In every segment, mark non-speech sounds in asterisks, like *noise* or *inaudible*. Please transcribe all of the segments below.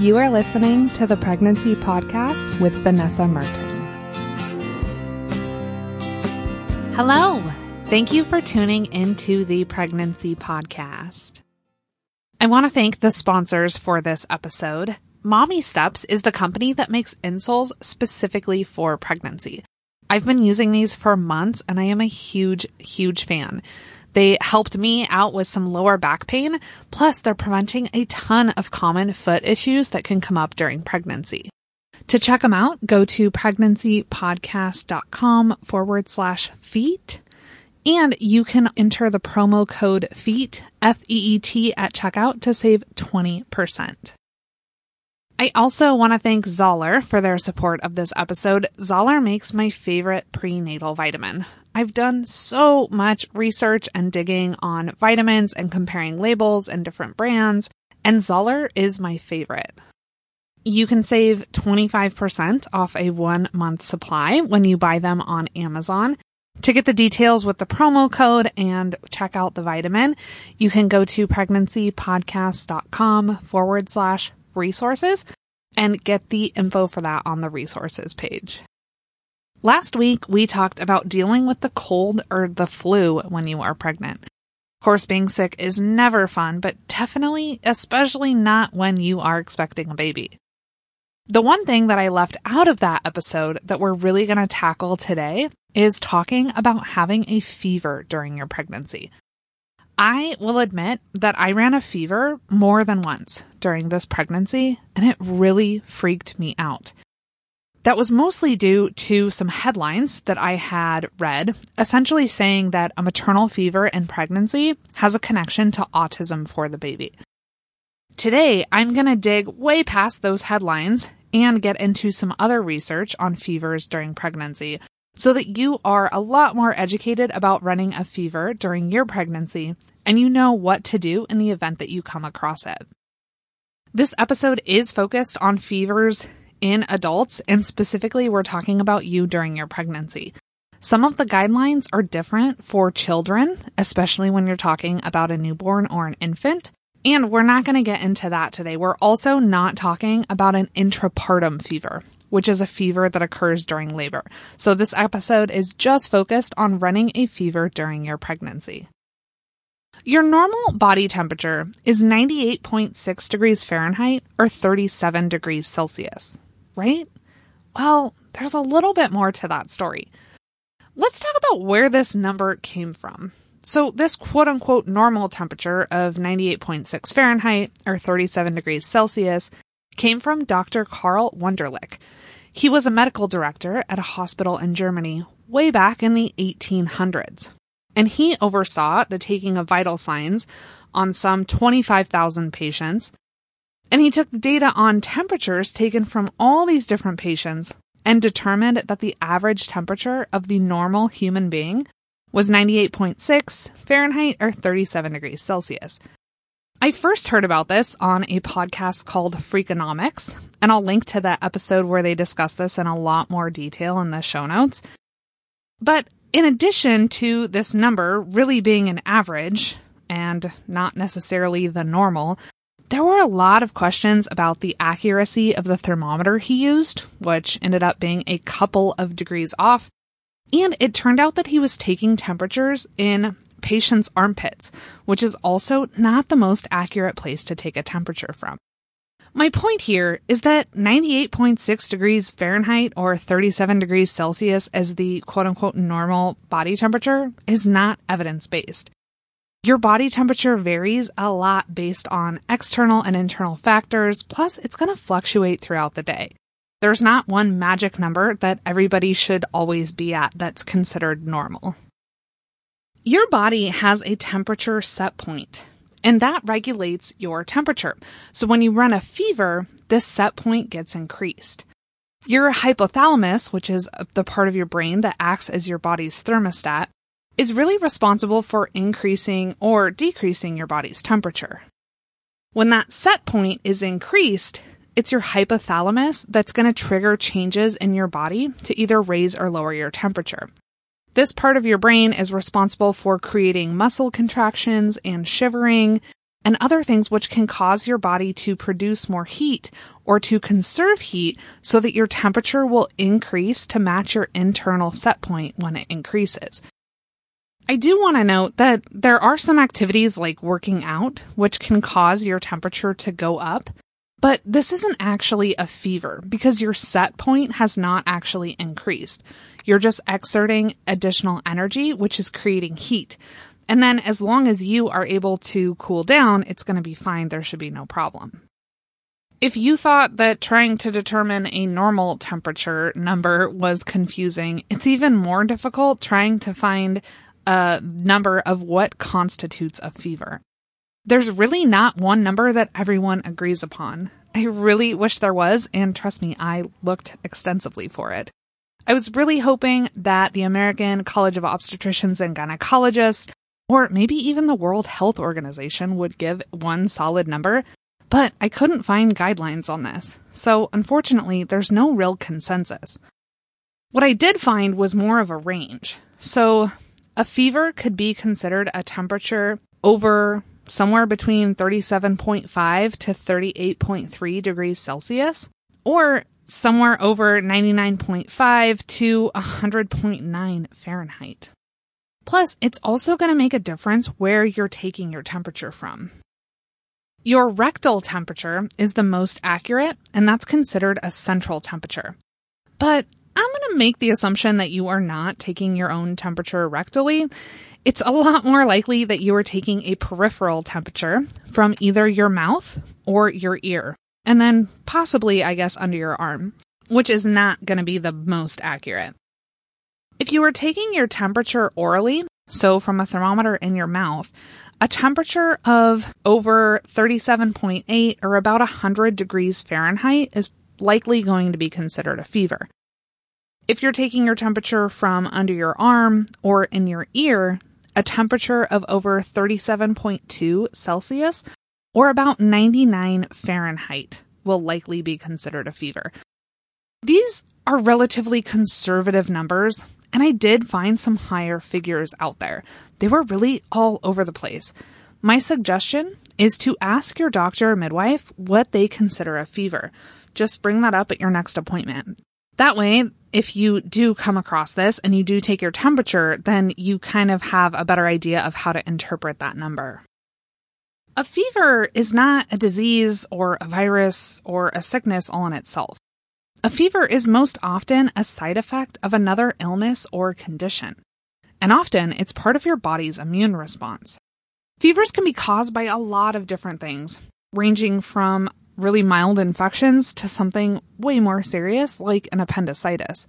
You are listening to the Pregnancy Podcast with Vanessa Merten. Hello. Thank you for tuning into the Pregnancy Podcast. I want to thank the sponsors for this episode. Mommy Steps is the company that makes insoles specifically for pregnancy. I've been using these for months and I am a huge, huge fan. They helped me out with some lower back pain. Plus, they're preventing a ton of common foot issues that can come up during pregnancy. To check them out, go to pregnancypodcast.com forward slash feet. And you can enter the promo code FEET, F-E-E-T at checkout to save 20%. I also want to thank Zahler for their support of this episode. Zahler makes my favorite prenatal vitamin. I've done so much research and digging on vitamins and comparing labels and different brands, and Zahler is my favorite. You can save 25% off a one month supply when you buy them on Amazon. To get the details with the promo code and check out the vitamin, you can go to pregnancypodcast.com forward slash resources and get the info for that on the resources page. Last week, we talked about dealing with the cold or the flu when you are pregnant. Of course, being sick is never fun, but definitely, especially not when you are expecting a baby. The one thing that I left out of that episode that we're really going to tackle today is talking about having a fever during your pregnancy. I will admit that I ran a fever more than once during this pregnancy, and it really freaked me out. That was mostly due to some headlines that I had read, essentially saying that a maternal fever in pregnancy has a connection to autism for the baby. Today, I'm going to dig way past those headlines and get into some other research on fevers during pregnancy so that you are a lot more educated about running a fever during your pregnancy and you know what to do in the event that you come across it. This episode is focused on fevers in adults, and specifically, we're talking about you during your pregnancy. Some of the guidelines are different for children, especially when you're talking about a newborn or an infant. And we're not going to get into that today. We're also not talking about an intrapartum fever, which is a fever that occurs during labor. So this episode is just focused on running a fever during your pregnancy. Your normal body temperature is 98.6 degrees Fahrenheit or 37 degrees Celsius, right? Well, there's a little bit more to that story. Let's talk about where this number came from. So, this quote unquote normal temperature of 98.6 Fahrenheit or 37 degrees Celsius came from Dr. Karl Wunderlich. He was a medical director at a hospital in Germany way back in the 1800s and he oversaw the taking of vital signs on some 25,000 patients. And he took data on temperatures taken from all these different patients and determined that the average temperature of the normal human being was 98.6 Fahrenheit or 37 degrees Celsius. I first heard about this on a podcast called Freakonomics, and I'll link to that episode where they discuss this in a lot more detail in the show notes. But in addition to this number really being an average and not necessarily the normal, there were a lot of questions about the accuracy of the thermometer he used, which ended up being a couple of degrees off. And it turned out that he was taking temperatures in patients' armpits, which is also not the most accurate place to take a temperature from. My point here is that 98.6 degrees Fahrenheit or 37 degrees Celsius as the quote unquote normal body temperature is not evidence based. Your body temperature varies a lot based on external and internal factors, plus it's going to fluctuate throughout the day. There's not one magic number that everybody should always be at that's considered normal. Your body has a temperature set point and that regulates your temperature. So when you run a fever, this set point gets increased. Your hypothalamus, which is the part of your brain that acts as your body's thermostat, is really responsible for increasing or decreasing your body's temperature. When that set point is increased, it's your hypothalamus that's going to trigger changes in your body to either raise or lower your temperature. This part of your brain is responsible for creating muscle contractions and shivering, and other things which can cause your body to produce more heat or to conserve heat so that your temperature will increase to match your internal set point when it increases. I do want to note that there are some activities like working out which can cause your temperature to go up, but this isn't actually a fever because your set point has not actually increased. You're just exerting additional energy, which is creating heat. And then as long as you are able to cool down, it's going to be fine. There should be no problem. If you thought that trying to determine a normal temperature number was confusing, it's even more difficult trying to find a number of what constitutes a fever. There's really not one number that everyone agrees upon. I really wish there was, and trust me, I looked extensively for it. I was really hoping that the American College of Obstetricians and Gynecologists, or maybe even the World Health Organization, would give one solid number, but I couldn't find guidelines on this. So unfortunately, there's no real consensus. What I did find was more of a range. So a fever could be considered a temperature over somewhere between 37.5 to 38.3 degrees Celsius, or somewhere over 99.5 to 100.9 Fahrenheit. Plus, it's also going to make a difference where you're taking your temperature from. Your rectal temperature is the most accurate, and that's considered a central temperature. But I'm going to make the assumption that you are not taking your own temperature rectally. It's a lot more likely that you are taking a peripheral temperature from either your mouth or your ear, and then possibly, I guess, under your arm, which is not going to be the most accurate. If you are taking your temperature orally, so from a thermometer in your mouth, a temperature of over 37.8 or about 100 degrees Fahrenheit is likely going to be considered a fever. If you're taking your temperature from under your arm or in your ear, a temperature of over 37.2 Celsius or about 99 Fahrenheit will likely be considered a fever. These are relatively conservative numbers, and I did find some higher figures out there. They were really all over the place. My suggestion is to ask your doctor or midwife what they consider a fever. Just bring that up at your next appointment. That way, if you do come across this and you do take your temperature, then you kind of have a better idea of how to interpret that number. A fever is not a disease or a virus or a sickness all in itself. A fever is most often a side effect of another illness or condition. And often it's part of your body's immune response. Fevers can be caused by a lot of different things, ranging from really mild infections to something way more serious like an appendicitis.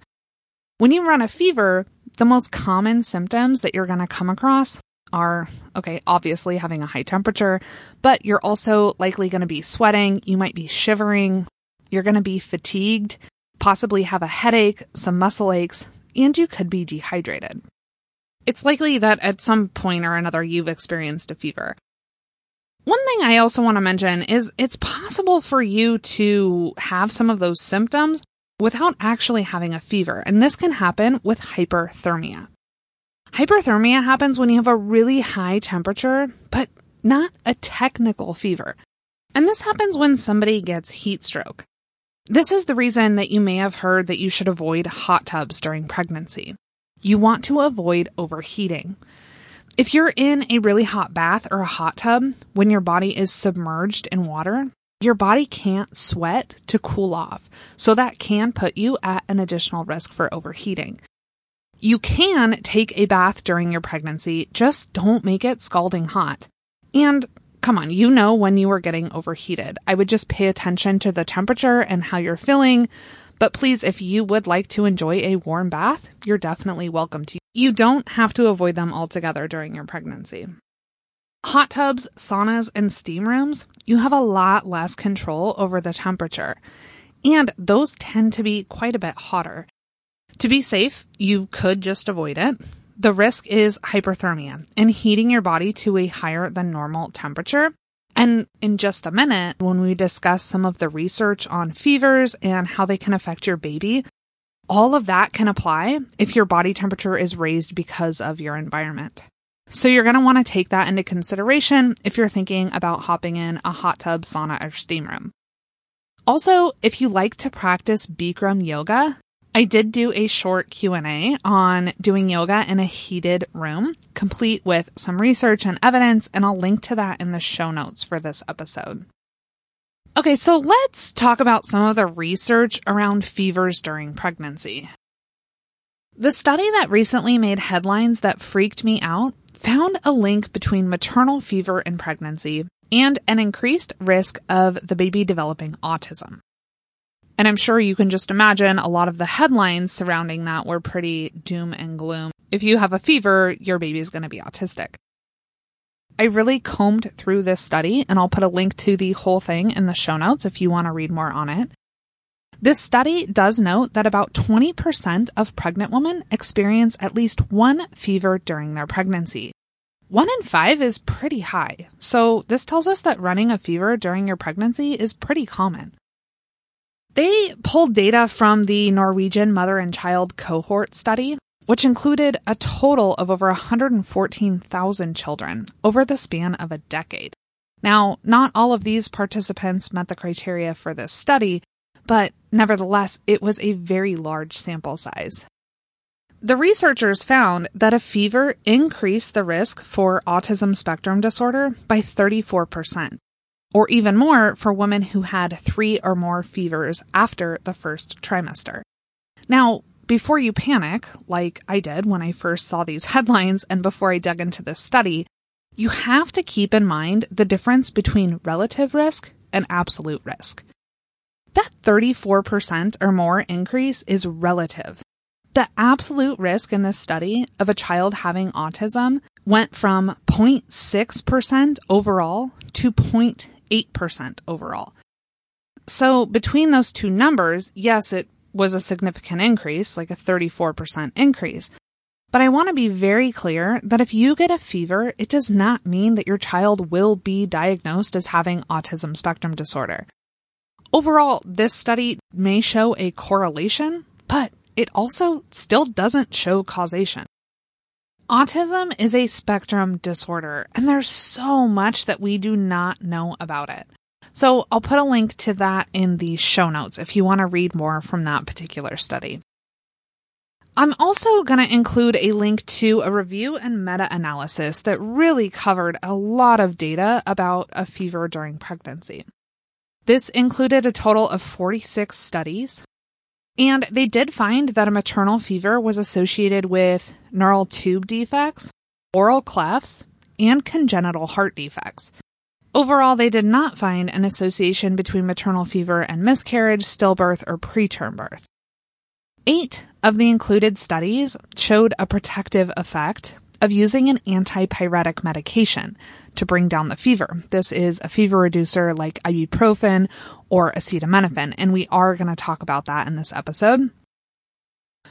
When you run a fever, the most common symptoms that you're going to come across are okay, obviously having a high temperature, but you're also likely going to be sweating, you might be shivering, you're going to be fatigued, possibly have a headache, some muscle aches, and you could be dehydrated. It's likely that at some point or another you've experienced a fever. One thing I also want to mention is it's possible for you to have some of those symptoms without actually having a fever, and this can happen with hyperthermia. Hyperthermia happens when you have a really high temperature, but not a technical fever. And this happens when somebody gets heat stroke. This is the reason that you may have heard that you should avoid hot tubs during pregnancy. You want to avoid overheating. If you're in a really hot bath or a hot tub, when your body is submerged in water, your body can't sweat to cool off. So that can put you at an additional risk for overheating. You can take a bath during your pregnancy, just don't make it scalding hot. And come on, you know when you are getting overheated. I would just pay attention to the temperature and how you're feeling. But please, if you would like to enjoy a warm bath, you're definitely welcome to. You don't have to avoid them altogether during your pregnancy. Hot tubs, saunas, and steam rooms, you have a lot less control over the temperature. And those tend to be quite a bit hotter. To be safe, you could just avoid it. The risk is hyperthermia and heating your body to a higher than normal temperature and in just a minute, when we discuss some of the research on fevers and how they can affect your baby, all of that can apply if your body temperature is raised because of your environment. So you're going to want to take that into consideration if you're thinking about hopping in a hot tub, sauna, or steam room. Also, if you like to practice Bikram yoga, I did do a short Q&A on doing yoga in a heated room, complete with some research and evidence, and I'll link to that in the show notes for this episode. Okay, so let's talk about some of the research around fevers during pregnancy. The study that recently made headlines that freaked me out found a link between maternal fever and pregnancy and an increased risk of the baby developing autism. And I'm sure you can just imagine a lot of the headlines surrounding that were pretty doom and gloom. If you have a fever, your baby's going to be autistic. I really combed through this study, and I'll put a link to the whole thing in the show notes if you want to read more on it. This study does note that about 20% of pregnant women experience at least one fever during their pregnancy. One in five is pretty high, so this tells us that running a fever during your pregnancy is pretty common. They pulled data from the Norwegian mother and child cohort study, which included a total of over 114,000 children over the span of a decade. Now, not all of these participants met the criteria for this study, but nevertheless, it was a very large sample size. The researchers found that a fever increased the risk for autism spectrum disorder by 34% or even more for women who had three or more fevers after the first trimester. Now, before you panic, like I did when I first saw these *laughs* headlines and before I dug into this study, you have to keep in mind the difference between relative risk and absolute risk. That 34% or more increase is relative. The absolute risk in this study of a child having autism went from 0.6% overall to 8% overall. So between those two numbers, yes, it was a significant increase, like a 34% increase. But I want to be very clear that if you get a fever, it does not mean that your child will be diagnosed as having autism spectrum disorder. Overall, this study may show a correlation, but it also still doesn't show causation. Autism is a spectrum disorder, and there's so much that we do not know about it. So I'll put a link to that in the show notes if you want to read more from that particular study. I'm also going to include a link to a review and meta analysis that really covered a lot of data about a fever during pregnancy. This included a total of 46 studies and they did find that a maternal fever was associated with neural tube defects, oral clefts, and congenital heart defects. Overall, they did not find an association between maternal fever and miscarriage, stillbirth, or preterm birth. Eight of the included studies showed a protective effect of using an antipyretic medication to bring down the fever. This is a fever reducer like ibuprofen or acetaminophen, and we are going to talk about that in this episode.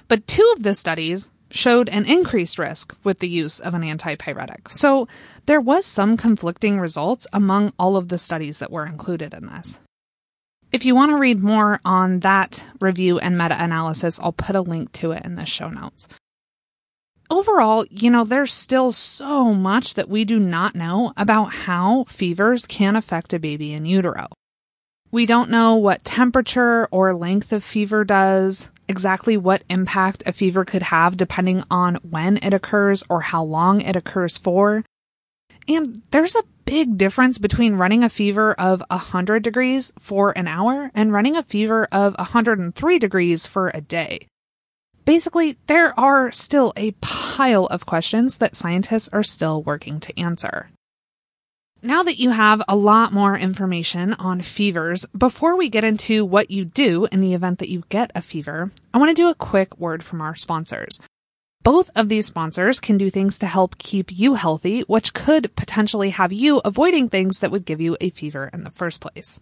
But two of the studies showed an increased risk with the use of an antipyretic. So there was some conflicting results among all of the studies that were included in this. If you want to read more on that review and meta analysis, I'll put a link to it in the show notes overall, you know, there's still so much that we do not know about how fevers can affect a baby in utero. We don't know what temperature or length of fever does, exactly what impact a fever could have depending on when it occurs or how long it occurs for. And there's a big difference between running a fever of 100 degrees for an hour and running a fever of 103 degrees for a day. Basically, there are still a pile of questions that scientists are still working to answer. Now that you have a lot more information on fevers, before we get into what you do in the event that you get a fever, I want to do a quick word from our sponsors. Both of these sponsors can do things to help keep you healthy, which could potentially have you avoiding things that would give you a fever in the first place.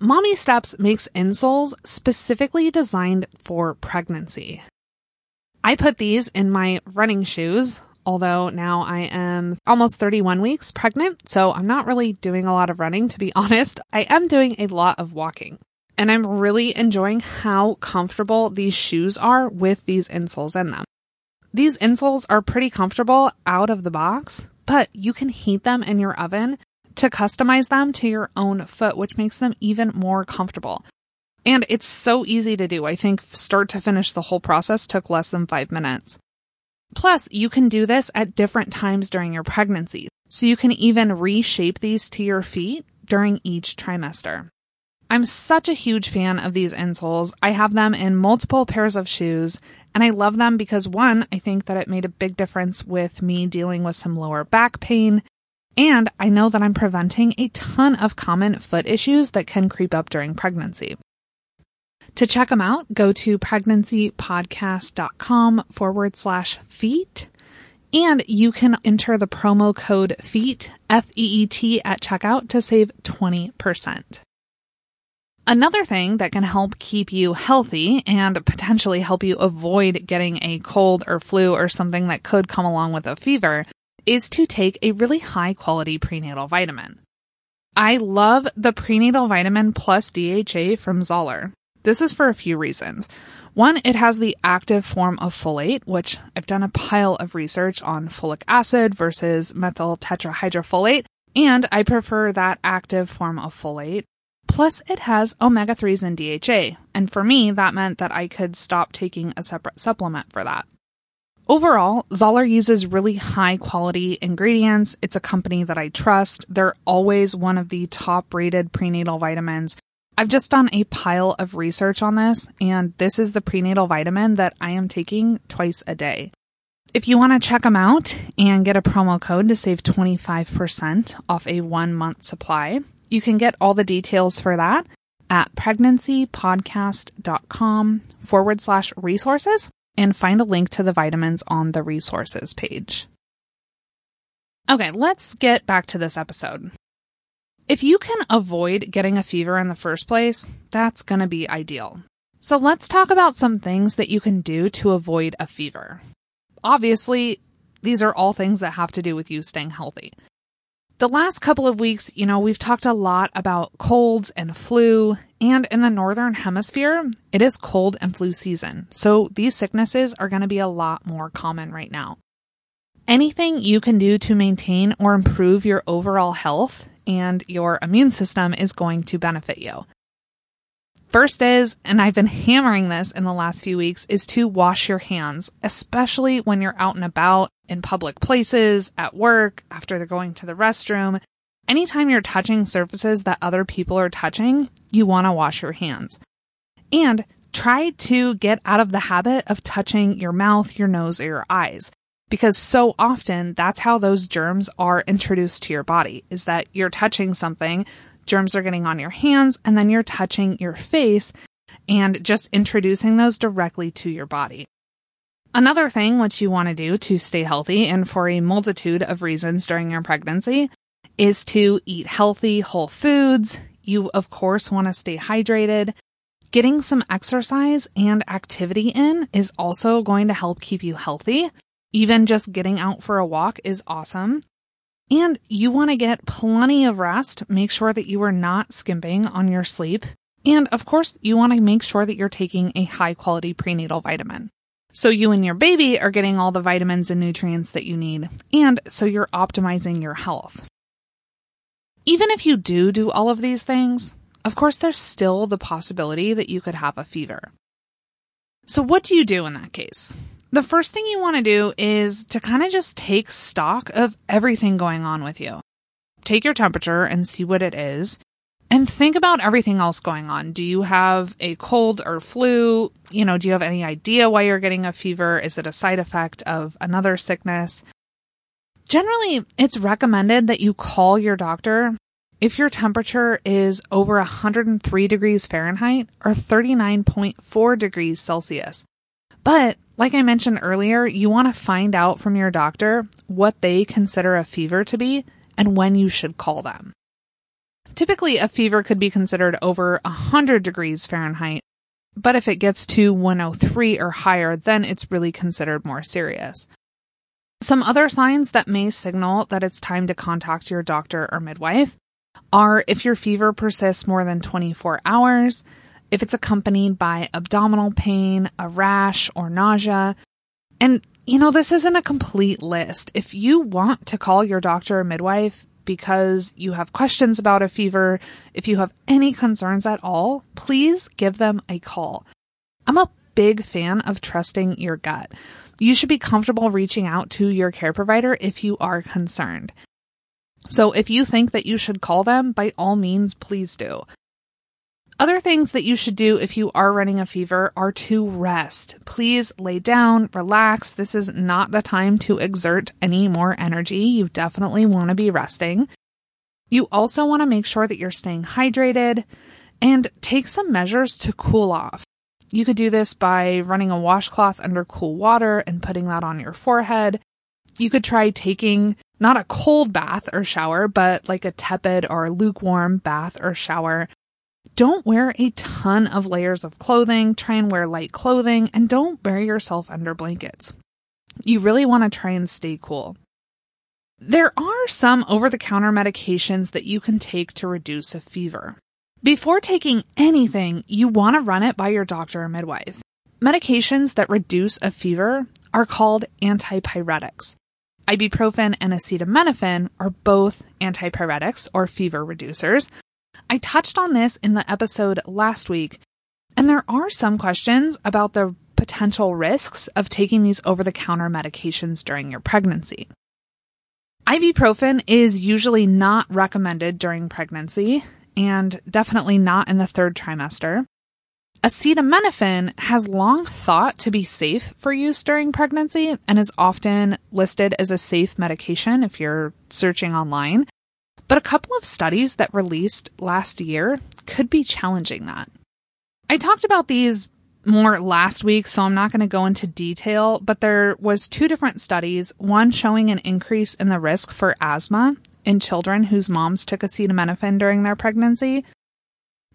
Mommy Steps makes insoles specifically designed for pregnancy. I put these in my running shoes, although now I am almost 31 weeks pregnant, so I'm not really doing a lot of running, to be *laughs* honest. I am doing a lot of walking. And I'm really enjoying how comfortable these shoes are with these insoles in them. These insoles are pretty comfortable out of the box, but you can heat them in your oven to customize them to your own foot, which makes them even more comfortable. And it's so easy to do. I think start to finish, the whole process took less than five minutes. Plus, you can do this at different times during your pregnancy. So you can even reshape these to your feet during each trimester. I'm such a huge fan of these insoles. I have them in multiple pairs of shoes and I love them because one, I think that it made a big difference with me dealing with some lower back pain. And I know that I'm preventing a ton of common foot issues that can creep up during pregnancy. To check them out, go to pregnancypodcast.com forward slash feet. And you can enter the promo code FEET, F-E-E-T at checkout to save 20%. Another thing that can help keep you healthy and potentially help you avoid getting a cold or flu or something that could come along with a fever is to take a really high quality prenatal vitamin. I love the prenatal vitamin plus DHA from Zahler. This is for a few reasons. One, it has the active form of folate, which I've done a pile of research on folic acid versus methyl tetrahydrofolate, and I prefer that active form of folate. Plus, it has omega 3s and DHA, and for me, that meant that I could stop taking a separate supplement for that. Overall, Zahler uses really high quality ingredients. It's a company that I trust. They're always one of the top rated prenatal vitamins. I've just done a pile of research on this, and this is the prenatal vitamin that I am taking twice a day. If you want to check them out and get a promo code to save 25% off a one month supply, you can get all the details for that at pregnancypodcast.com forward slash resources and find a link to the vitamins on the resources page. Okay, let's get back to this episode. If you can avoid getting a fever in the first place, that's going to be ideal. So let's talk about some things that you can do to avoid a fever. Obviously, these are all things that have to do with you staying healthy. The last couple of weeks, you know, we've talked a lot about colds and flu, and in the northern hemisphere, it is cold and flu season. So these sicknesses are going to be a lot more common right now. Anything you can do to maintain or improve your overall health and your immune system is going to benefit you. First is, and I've been hammering this in the last few weeks, is to wash your hands, especially when you're out and about in public places, at work, after they're going to the restroom. Anytime you're touching surfaces that other people are touching, you want to wash your hands. And try to get out of the habit of touching your mouth, your nose, or your eyes. Because so often that's how those germs are introduced to your body is that you're touching something germs are getting on your hands, and then you're touching your face and just introducing those directly to your body. Another thing which you want to do to stay healthy and for a multitude of reasons during your pregnancy is to eat healthy whole foods. You, of course, want to stay hydrated. Getting some exercise and activity in is also going to help keep you healthy. Even just getting out for a walk is awesome. And you want to get plenty of rest. Make sure that you are not skimping on your sleep. And of course, you want to make sure that you're taking a high quality prenatal vitamin. So you and your baby are getting all the vitamins and nutrients that you need. And so you're optimizing your health. Even if you do do all of these things, of course, there's still the possibility that you could have a fever. So what do you do in that case? The first thing you want to do is to kind of just take stock of everything going on with you. Take your temperature and see what it is. And think about everything else going on. Do you have a cold or flu? You know, do you have any idea why you're getting a fever? Is it a side effect of another sickness? Generally, it's recommended that you call your doctor if your temperature is over 103 degrees Fahrenheit or 39.4 degrees Celsius. But like I mentioned earlier, you want to find out from your doctor what they consider a fever to be and when you should call them. Typically, a fever could be considered over 100 degrees Fahrenheit, but if it gets to 103 or higher, then it's really considered more serious. Some other signs that may signal that it's time to contact your doctor or midwife are if your fever persists more than 24 hours, if it's accompanied by abdominal pain, a rash, or nausea. And you know, this isn't a complete list. If you want to call your doctor or midwife because you have questions about a fever, if you have any concerns at all, please give them a call. I'm a big fan of trusting your gut. You should be comfortable reaching out to your care provider if you are concerned. So if you think that you should call them, by all means, please do. Other things that you should do if you are running a fever are to rest. Please lay down, relax. This is not the time to exert any more energy. You definitely want to be resting. You also want to make sure that you're staying hydrated and take some measures to cool off. You could do this by running a washcloth under cool water and putting that on your forehead. You could try taking not a cold bath or shower, but like a tepid or lukewarm bath or shower don't wear a ton of layers of clothing. Try and wear light clothing and don't bury yourself under blankets. You really want to try and stay cool. There are some over the counter medications that you can take to reduce a fever. Before taking anything, you want to run it by your doctor or midwife. Medications that reduce a fever are called antipyretics. Ibuprofen and acetaminophen are both antipyretics or fever reducers, I touched on this in the episode last week, and there are some questions about the potential risks of taking these over the counter medications during your pregnancy. Ibuprofen is usually not recommended during pregnancy and definitely not in the third trimester. Acetaminophen has long thought to be safe for use during pregnancy and is often listed as a safe medication if you're searching online. But a couple of studies that released last year could be challenging that. I talked about these more last week, so I'm not going to go into detail, but there was two different studies, one showing an increase in the risk for asthma in children whose moms took acetaminophen during their pregnancy.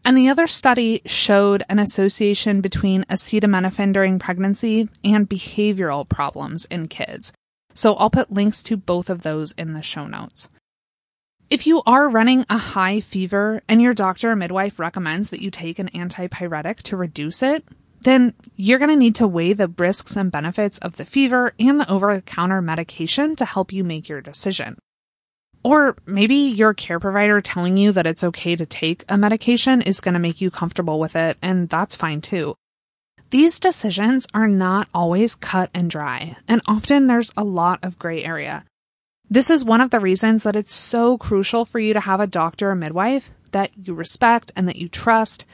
And the other study showed an association between acetaminophen during pregnancy and behavioral problems in kids. So I'll put links to both of those in the show notes. If you are running a high fever and your doctor or midwife recommends that you take an antipyretic to reduce it, then you're going to need to weigh the risks and benefits of the fever and the over the counter medication to help you make your decision. Or maybe your care provider telling you that it's okay to take a medication is going to make you comfortable with it, and that's fine too. These decisions are not always cut and dry, and often there's a lot of gray area. This is one of the reasons that it's so crucial for you to have a doctor or midwife that you respect and that you trust.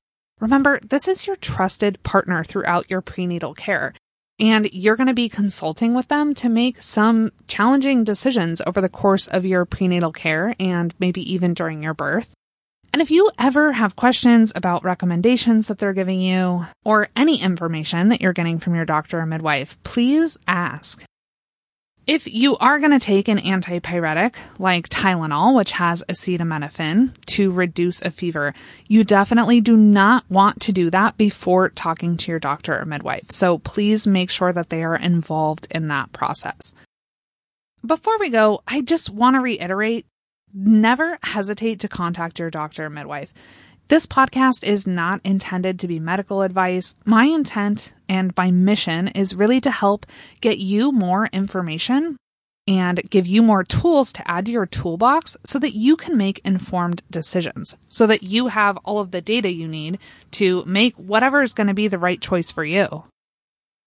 Remember, this is your trusted partner throughout your prenatal care, and you're going to be consulting with them to make some challenging decisions over the course of your prenatal care and maybe even during your birth. And if you ever have questions about recommendations that they're giving you or any information that you're getting from your doctor or midwife, please ask. If you are going to take an antipyretic like Tylenol, which has acetaminophen to reduce a fever, you definitely do not want to do that before talking to your doctor or midwife. So please make sure that they are involved in that process. Before we go, I just want to reiterate never hesitate to contact your doctor or midwife. This podcast is not intended to be medical advice. My intent and my mission is really to help get you more information and give you more tools to add to your toolbox so that you can make informed decisions, so that you have all of the data you need to make whatever is going to be the right choice for you.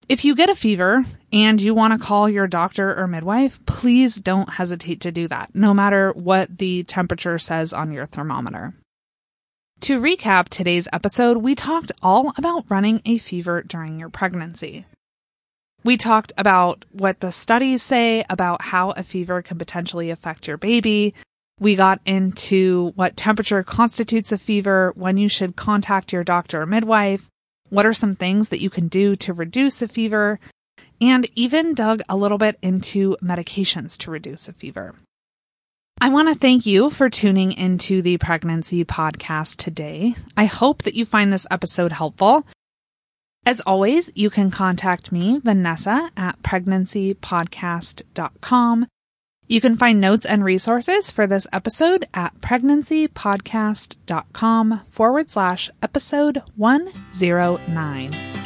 If you get a fever and you want to call your doctor or midwife, please don't hesitate to do that, no matter what the temperature says on your thermometer. To recap today's episode, we talked all about running a fever during your pregnancy. We talked about what the studies say about how a fever can potentially affect your baby. We got into what temperature constitutes a fever, when you should contact your doctor or midwife, what are some things that you can do to reduce a fever, and even dug a little bit into medications to reduce a fever. I want to thank you for tuning into the pregnancy podcast today. I hope that you find this episode helpful. As always, you can contact me, Vanessa, at pregnancypodcast.com. You can find notes and resources for this episode at pregnancypodcast.com forward slash episode 109.